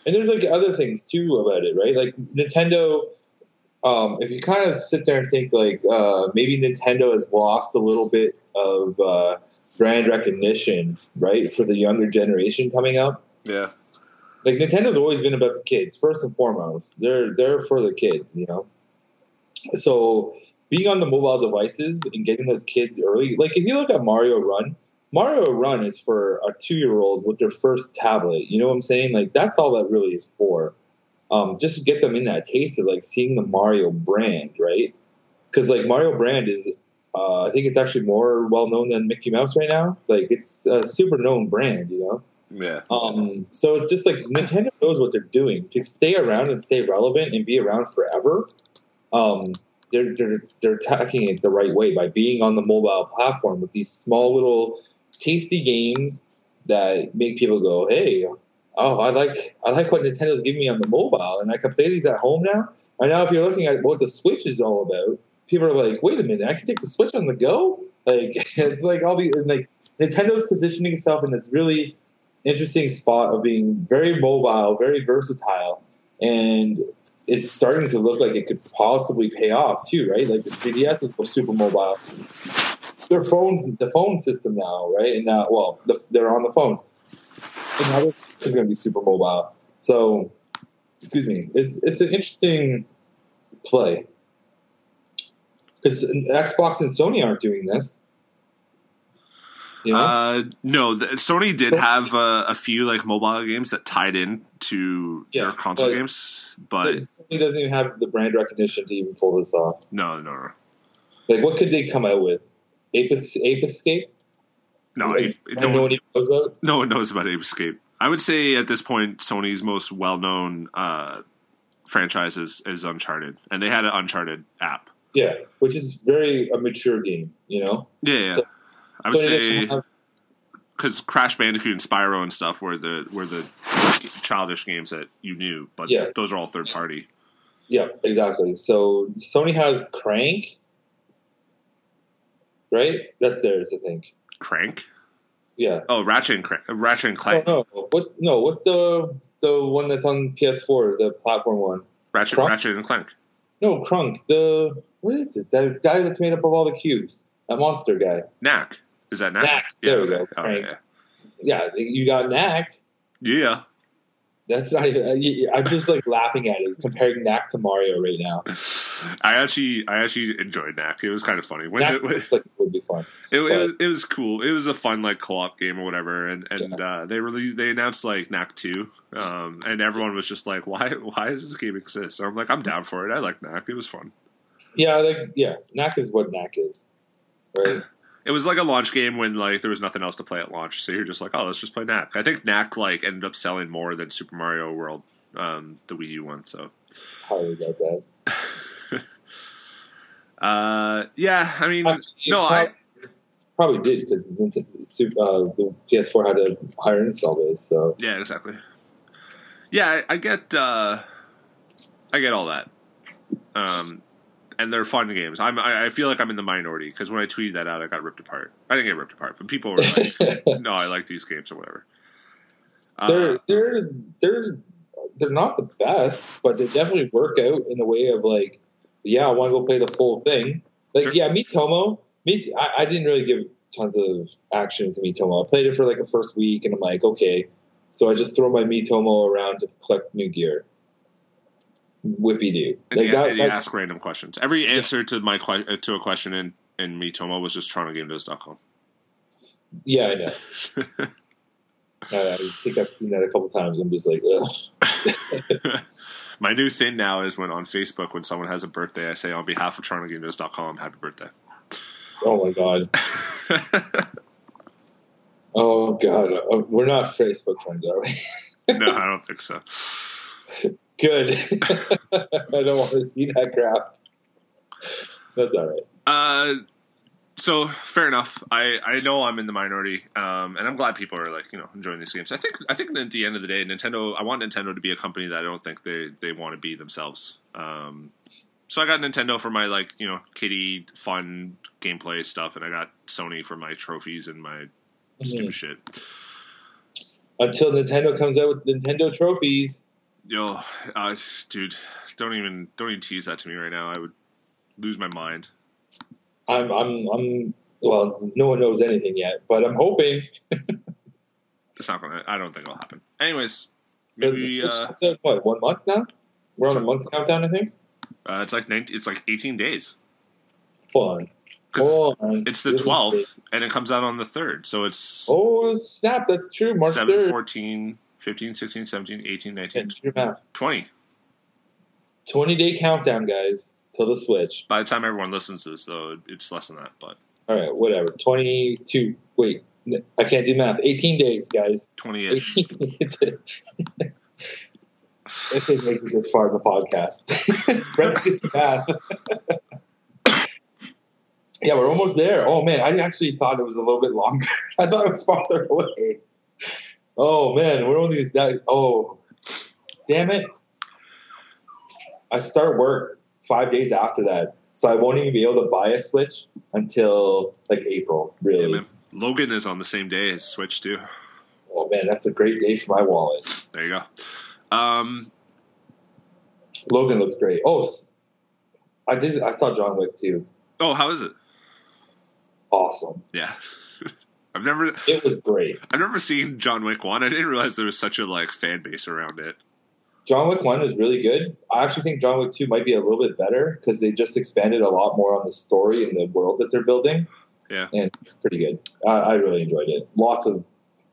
And there's like other things too about it, right? Like Nintendo. Um, if you kind of sit there and think like uh, maybe Nintendo has lost a little bit of uh, brand recognition, right, for the younger generation coming up. Yeah, Like Nintendo's always been about the kids first and foremost. They're they're for the kids, you know. So being on the mobile devices and getting those kids early, like if you look at Mario Run, Mario Run is for a two year old with their first tablet. You know what I'm saying? Like that's all that really is for. um, just to get them in that taste of like seeing the Mario brand, right? Because like Mario brand is, uh, I think it's actually more well known than Mickey Mouse right now. Like it's a super known brand, you know. Yeah. Um, so it's just like Nintendo knows what they're doing to stay around and stay relevant and be around forever. Um, they're, they're they're attacking it the right way by being on the mobile platform with these small little tasty games that make people go, "Hey, oh, I like I like what Nintendo's giving me on the mobile, and I can play these at home now." And now, if you're looking at what the Switch is all about, people are like, "Wait a minute, I can take the Switch on the go." Like it's like all these like Nintendo's positioning itself in this really interesting spot of being very mobile, very versatile, and it's starting to look like it could possibly pay off too, right? Like the 3DS is super mobile. Their phones, the phone system now, right? And now, well, the, they're on the phones. And now going to be super mobile. So, excuse me, it's it's an interesting play because Xbox and Sony aren't doing this. Uh, no, the, Sony did have uh, a few like mobile games that tied in to yeah, their console but, games, but Sony doesn't even have the brand recognition to even pull this off. No, no, no. Like, what could they come out with? Apex, Ape Escape? No, like, no, one, one knows about. No one knows about Ape Escape. I would say at this point, Sony's most well-known uh, franchise is, is Uncharted, and they had an Uncharted app. Yeah, which is very a mature game, you know. Yeah, yeah. So, I would say because Crash Bandicoot and Spyro and stuff were the were the childish games that you knew, but yeah. those are all third party. Yeah, exactly. So Sony has Crank, right? That's theirs, I think. Crank. Yeah. Oh, Ratchet and Crank. Ratchet and Clank. Oh, no, what? No, what's the the one that's on PS4, the platform one? Ratchet, Crunk? Ratchet and Clank. No, Crunk. The what is it? The guy that's made up of all the cubes. That monster guy. Knack. Is that Knack? Knack. Yeah, there we go. Oh, yeah. yeah, you got Knack. Yeah. That's not even. Uh, I'm just like laughing at it, comparing Knack to Mario right now. I actually, I actually enjoyed Knack. It was kind of funny. When Knack it, like it would be fun. It, it, was, it was cool. It was a fun like co-op game or whatever. And and yeah. uh, they really they announced like Knack two, um, and everyone was just like, why why does this game exist? So I'm like, I'm down for it. I like Knack. It was fun. Yeah, like yeah, Knack is what Knack is, right? It was like a launch game when like there was nothing else to play at launch, so you're just like, oh, let's just play Knack. I think Knack like ended up selling more than Super Mario World, um, the Wii U one. So highly doubt that. uh, yeah, I mean, no, probably, I probably did because uh, the PS4 had a higher install base. So yeah, exactly. Yeah, I, I get, uh, I get all that. Um, and they're fun games. I'm I, feel like I'm in the minority because when I tweeted that out, I got ripped apart. I didn't get ripped apart, but people were like, "No, I like these games or whatever." They're uh, they're they're they're not the best, but they definitely work out in a way of like, yeah, I want to go play the full thing. Like, yeah, Miitomo. Me, I, I didn't really give tons of action to Miitomo. I played it for like a first week, and I'm like, okay. So I just throw my Miitomo around to collect new gear whippy do. Like and, that, and you ask random questions. Every answer yeah. to my que- to a question in in Miitomo was just TorontoGameDev.com. Yeah, I know. I think I've seen that a couple times. I'm just like, my new thing now is when on Facebook when someone has a birthday, I say on behalf of TorontoGameDev.com, happy birthday. Oh my god. oh god, uh, we're not Facebook friends, are we? no, I don't think so. Good. I don't want to see that crap. That's all right. Uh, so fair enough. I, I know I'm in the minority, um, and I'm glad people are like you know enjoying these games. I think I think at the end of the day, Nintendo. I want Nintendo to be a company that I don't think they they want to be themselves. Um, so I got Nintendo for my like you know kitty fun gameplay stuff, and I got Sony for my trophies and my mm-hmm. stupid shit. Until Nintendo comes out with Nintendo trophies, Yo, uh, dude, don't even don't even tease that to me right now. I would lose my mind. I'm I'm I'm well, no one knows anything yet, but I'm hoping. it's not gonna. I don't think it'll happen. Anyways, maybe uh, what one month now? We're on a month countdown, I think. Uh, it's like 19, It's like 18 days. Hold on. It's the twelfth, and it comes out on the third, so it's oh snap! That's true. March 7, 3rd. 14, 15, 16, 17, 18, 19, 20. Twenty day countdown, guys, till the Switch. By the time everyone listens to this, though, it's less than that. But All right, whatever. Twenty two. Wait, I can't do math. Eighteen days, guys. twenty ish. if they make it this far in the podcast. Brett's doing math. yeah, we're almost there. Oh man, I actually thought it was a little bit longer. I thought it was farther away. Oh man, we're only that. Oh, damn it! I start work five days after that, so I won't even be able to buy a Switch until like April. Really? man. Logan is on the same day as Switch too. oh man, that's a great day for my wallet. There you go. Um, Logan looks great. Oh, I did. I saw John Wick too. oh, how is it? Awesome. Yeah, I've never, It was great. I've never seen John Wick one. I didn't realize there was such a like fan base around it. John Wick One is really good. I actually think John Wick Two might be a little bit better because they just expanded a lot more on the story and the world that they're building. Yeah. and it's pretty good. I, I really enjoyed it. Lots of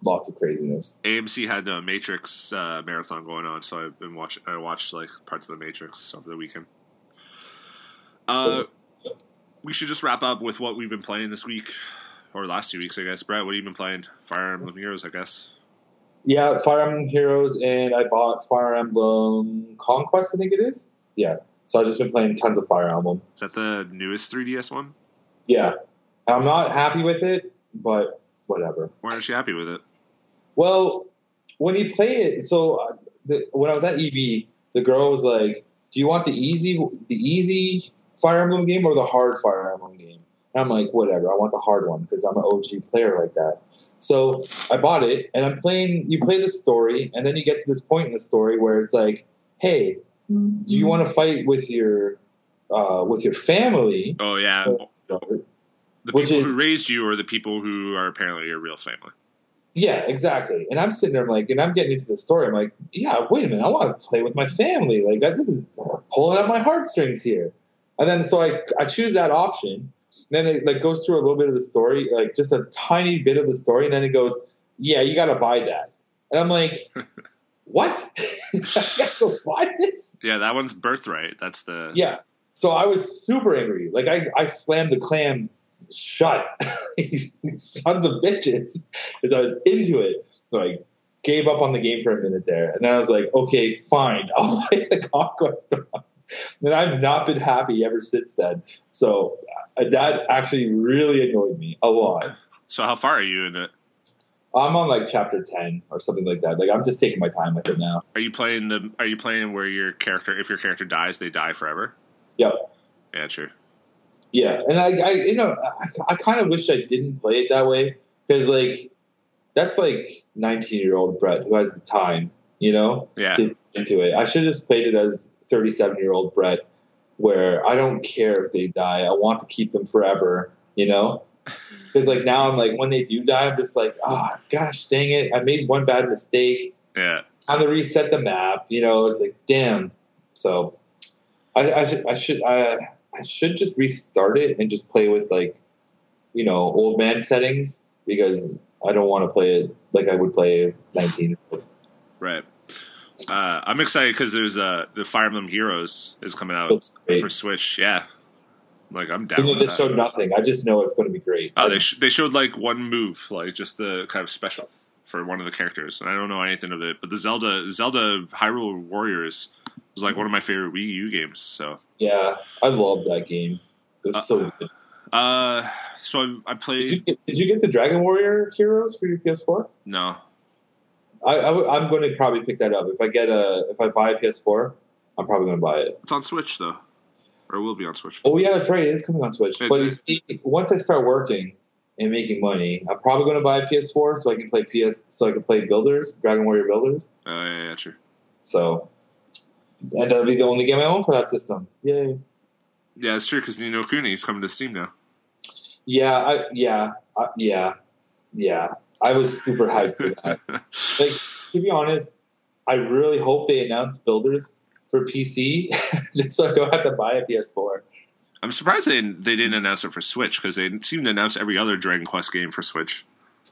lots of craziness. AMC had a Matrix uh, marathon going on, so I've been watching. I watched like parts of the Matrix over the weekend. Uh, we should just wrap up with what we've been playing this week or last two weeks, I guess. Brett, what have you been playing? Fire Emblem Heroes, I guess. Yeah, Fire Emblem Heroes, and I bought Fire Emblem Conquest. I think it is. Yeah. So I've just been playing tons of Fire Emblem. Is that the newest 3DS one? Yeah, I'm not happy with it, but whatever. Why aren't you happy with it? Well, when you play it, so uh, the, when I was at EB, the girl was like, "Do you want the easy, the easy Fire Emblem game or the hard Fire Emblem game?" And I'm like, "Whatever, I want the hard one because I'm an OG player like that." So I bought it, and I'm playing. You play the story, and then you get to this point in the story where it's like, "Hey, do you want to fight with your uh, with your family?" Oh yeah, So- the which people is- who raised you, or the people who are apparently your real family. Yeah, exactly. And I'm sitting there, I'm like, and I'm getting into the story. I'm like, yeah, wait a minute, I want to play with my family. Like, this is pulling at my heartstrings here. And then so I I choose that option. Then it like goes through a little bit of the story, like just a tiny bit of the story, and then it goes, yeah, you got to buy that. And I'm like, what? I got to buy this? Yeah, that one's Birthright. That's the Yeah. So I was super angry. Like I, I slammed the clam shut. Sons of bitches. Because I was into it. So I gave up on the game for a minute there. And then I was like, okay, fine. I'll play the Conquest one. And I've not been happy ever since then. So uh, that actually really annoyed me a lot. So how far are you in it? I'm on like chapter 10 or something like that. Like I'm just taking my time with it now. Are you playing the? Are you playing where your character, if your character dies, they die forever? Yep. Yeah, sure. Yeah, and I, I you know, I, I kind of wish I didn't play it that way because like that's like 19 year old Brett who has the time, you know, Yeah, to into it. I should have just played it as 37 year old Brett, where I don't care if they die. I want to keep them forever, you know. Because like now I'm like when they do die, I'm just like, ah, gosh, dang it, I made one bad mistake. yeah. Time to reset the map, you know. It's like, damn. So I, I should, I should, I, I should just restart it and just play with like, you know, old man settings because I don't want to play it like I would play 19. Right. Uh, I'm excited because there's uh, the Fire Emblem Heroes is coming out for Switch. Yeah, like I'm down. Even they showed nothing, I just know it's going to be great. Oh, they sh- they showed like one move, like just the kind of special for one of the characters, and I don't know anything of it. But the Zelda Zelda Hyrule Warriors was like one of my favorite Wii U games. So, yeah, I love that game. It was so good. uh, so I, I Did played you, get, did you get the Dragon Warrior Heroes for your PS4? no, I, I, am going to probably pick that up if I get a if I buy a PS4. I'm probably going to buy it. it's on Switch though, or it will be on Switch. Oh yeah, that's right. It is coming on Switch. It- But you see, once I start working and making money, I'm probably going to buy a PS4 so I can play PS so I can play Builders, Dragon Warrior Builders. Uh, yeah, yeah, sure. So, and that'll be the only game I own for that system. Yay! Yeah, it's true because Ni no Kuni is coming to Steam now. Yeah, I, yeah, I, yeah, yeah. I was super hyped for that. Like to be honest, I really hope they announce Builders for PC just so I don't have to buy a PS4. I'm surprised they they didn't announce it for Switch because they seem to announce every other Dragon Quest game for Switch.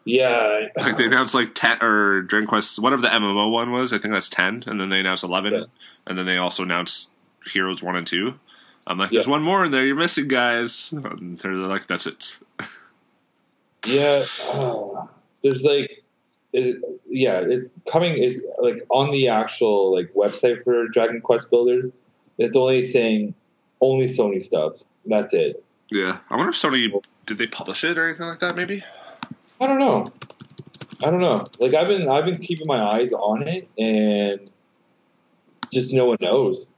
Yeah, Like they announced like ten or Dragon Quest, whatever the MMO one was. I think that's ten, and then they announced eleven, Yeah. and then they also announced Heroes One and Two. I'm like, there's Yeah. one more in there. You're missing, guys. And they're like, that's it. Yeah, uh, there's like, it, yeah, it's coming. It's like on the actual like website for Dragon Quest builders. It's only saying only Sony stuff. That's it. Yeah, I wonder if Sony did they publish it or anything like that. Maybe. I don't know. I don't know. Like I've been I've been keeping my eyes on it, and just no one knows.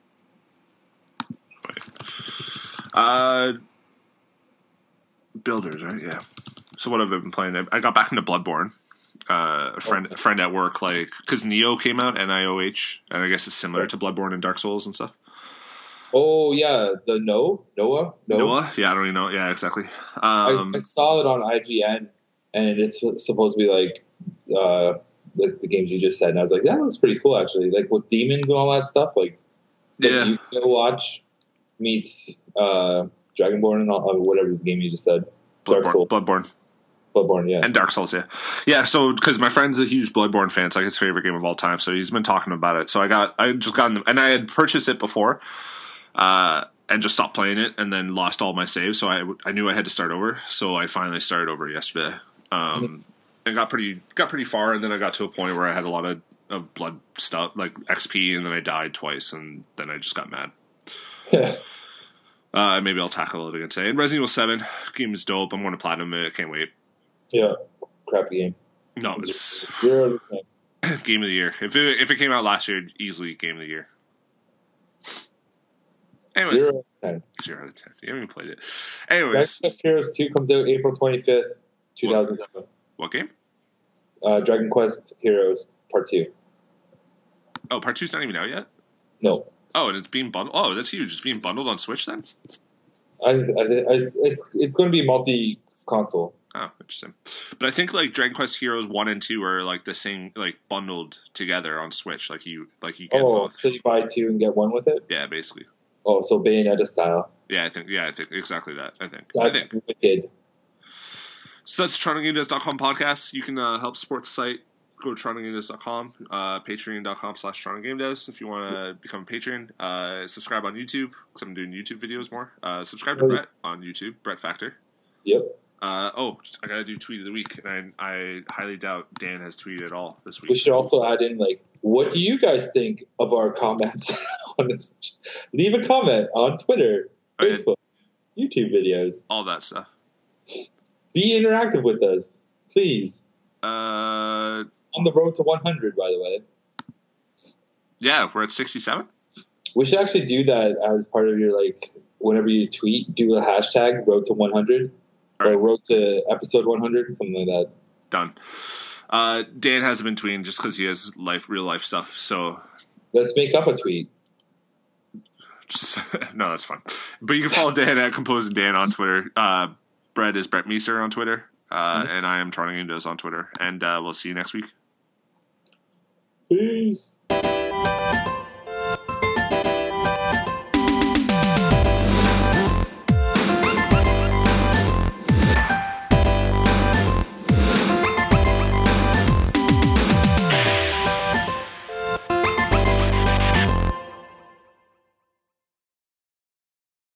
Uh, builders, right? Yeah. So what have I been playing? I- I got back into Bloodborne. Uh, a friend, a friend at work, like because Nioh came out, N I O H, and I guess it's similar to Bloodborne and Dark Souls and stuff. Oh yeah, the no Noah no. Noah, yeah, I don't even know. Yeah, exactly. I, Um, I saw it on IGN, and it's supposed to be like uh, like the games you just said, and I was like, that looks pretty cool actually. Like with demons and all that stuff. Like, Yeah. you go watch meets uh, Dragonborn and all, uh, whatever game you just said, Dark Bloodborne, Souls. Bloodborne, Bloodborne. Yeah, and Dark Souls. Yeah, yeah. So because my friend's a huge Bloodborne fan, it's like his favorite game of all time. So he's been talking about it. So I got, I just got, them, and I had purchased it before, uh, and just stopped playing it, and then lost all my saves. So I, I knew I had to start over. So I finally started over yesterday, um, and got pretty, got pretty far, and then I got to a point where I had a lot of, of blood stuff, like XP, and then I died twice, and then I just got mad. Yeah. Uh, maybe I'll tackle it again today. And Resident Evil Seven game is dope. I'm going to platinum it. I can't wait. Yeah, crappy game. No, it's Zero of game of the year. If it if it came out last year, easily game of the year. Anyways, zero, Zero out of ten. You haven't even played it. Anyways, Dragon Quest Heroes Two comes out April twenty fifth, two thousand seven. what game? Uh, Dragon Quest Heroes Part Two. Oh, part two's not even out yet. No, Oh, and it's being bundled. Oh, that's huge. It's being bundled on Switch then. I, I, it's it's it's going to be multi console. Oh, interesting. But I think like Dragon Quest Heroes one and two are like the same, like bundled together on Switch. Like you, like you get Oh, both. so you buy two and get one with it? Yeah, basically. Oh, so Bayonetta style. Yeah, I think. Yeah, I think exactly that. I think. I think. That's wicked. So that's TorontoGameDesk.com podcast. You can uh, help support the site. Go to TorontoGameDesk.com, uh, Patreon.com slash TorontoGameDesk if you want to become a patron. Uh, subscribe on YouTube because I'm doing YouTube videos more. Uh, subscribe to Brett on YouTube, Brett Factor. Yep. Uh, oh, I got to do tweet of the week. And I, I highly doubt Dan has tweeted at all this week. We should also add in like, what do you guys think of our comments on this? Leave a comment on Twitter, yeah, Facebook, YouTube videos. all that stuff. Be interactive with us, please. Uh, On the road to 100, by the way. yeah, we're at 67. We should actually do that as part of your like, whenever you tweet, do a hashtag road to 100 or Alright. road to episode 100, something like that. Done. Uh, Dan hasn't been tweeting just because he has life, real life stuff. So Let's make up a tweet. Just- no, that's fine. But you can follow Dan at Composing Dan on Twitter. Uh, Brett is Brett Meeser on Twitter. Uh, Mhm. And I am Toronto Does on Twitter. And uh, we'll see you next week. Peace.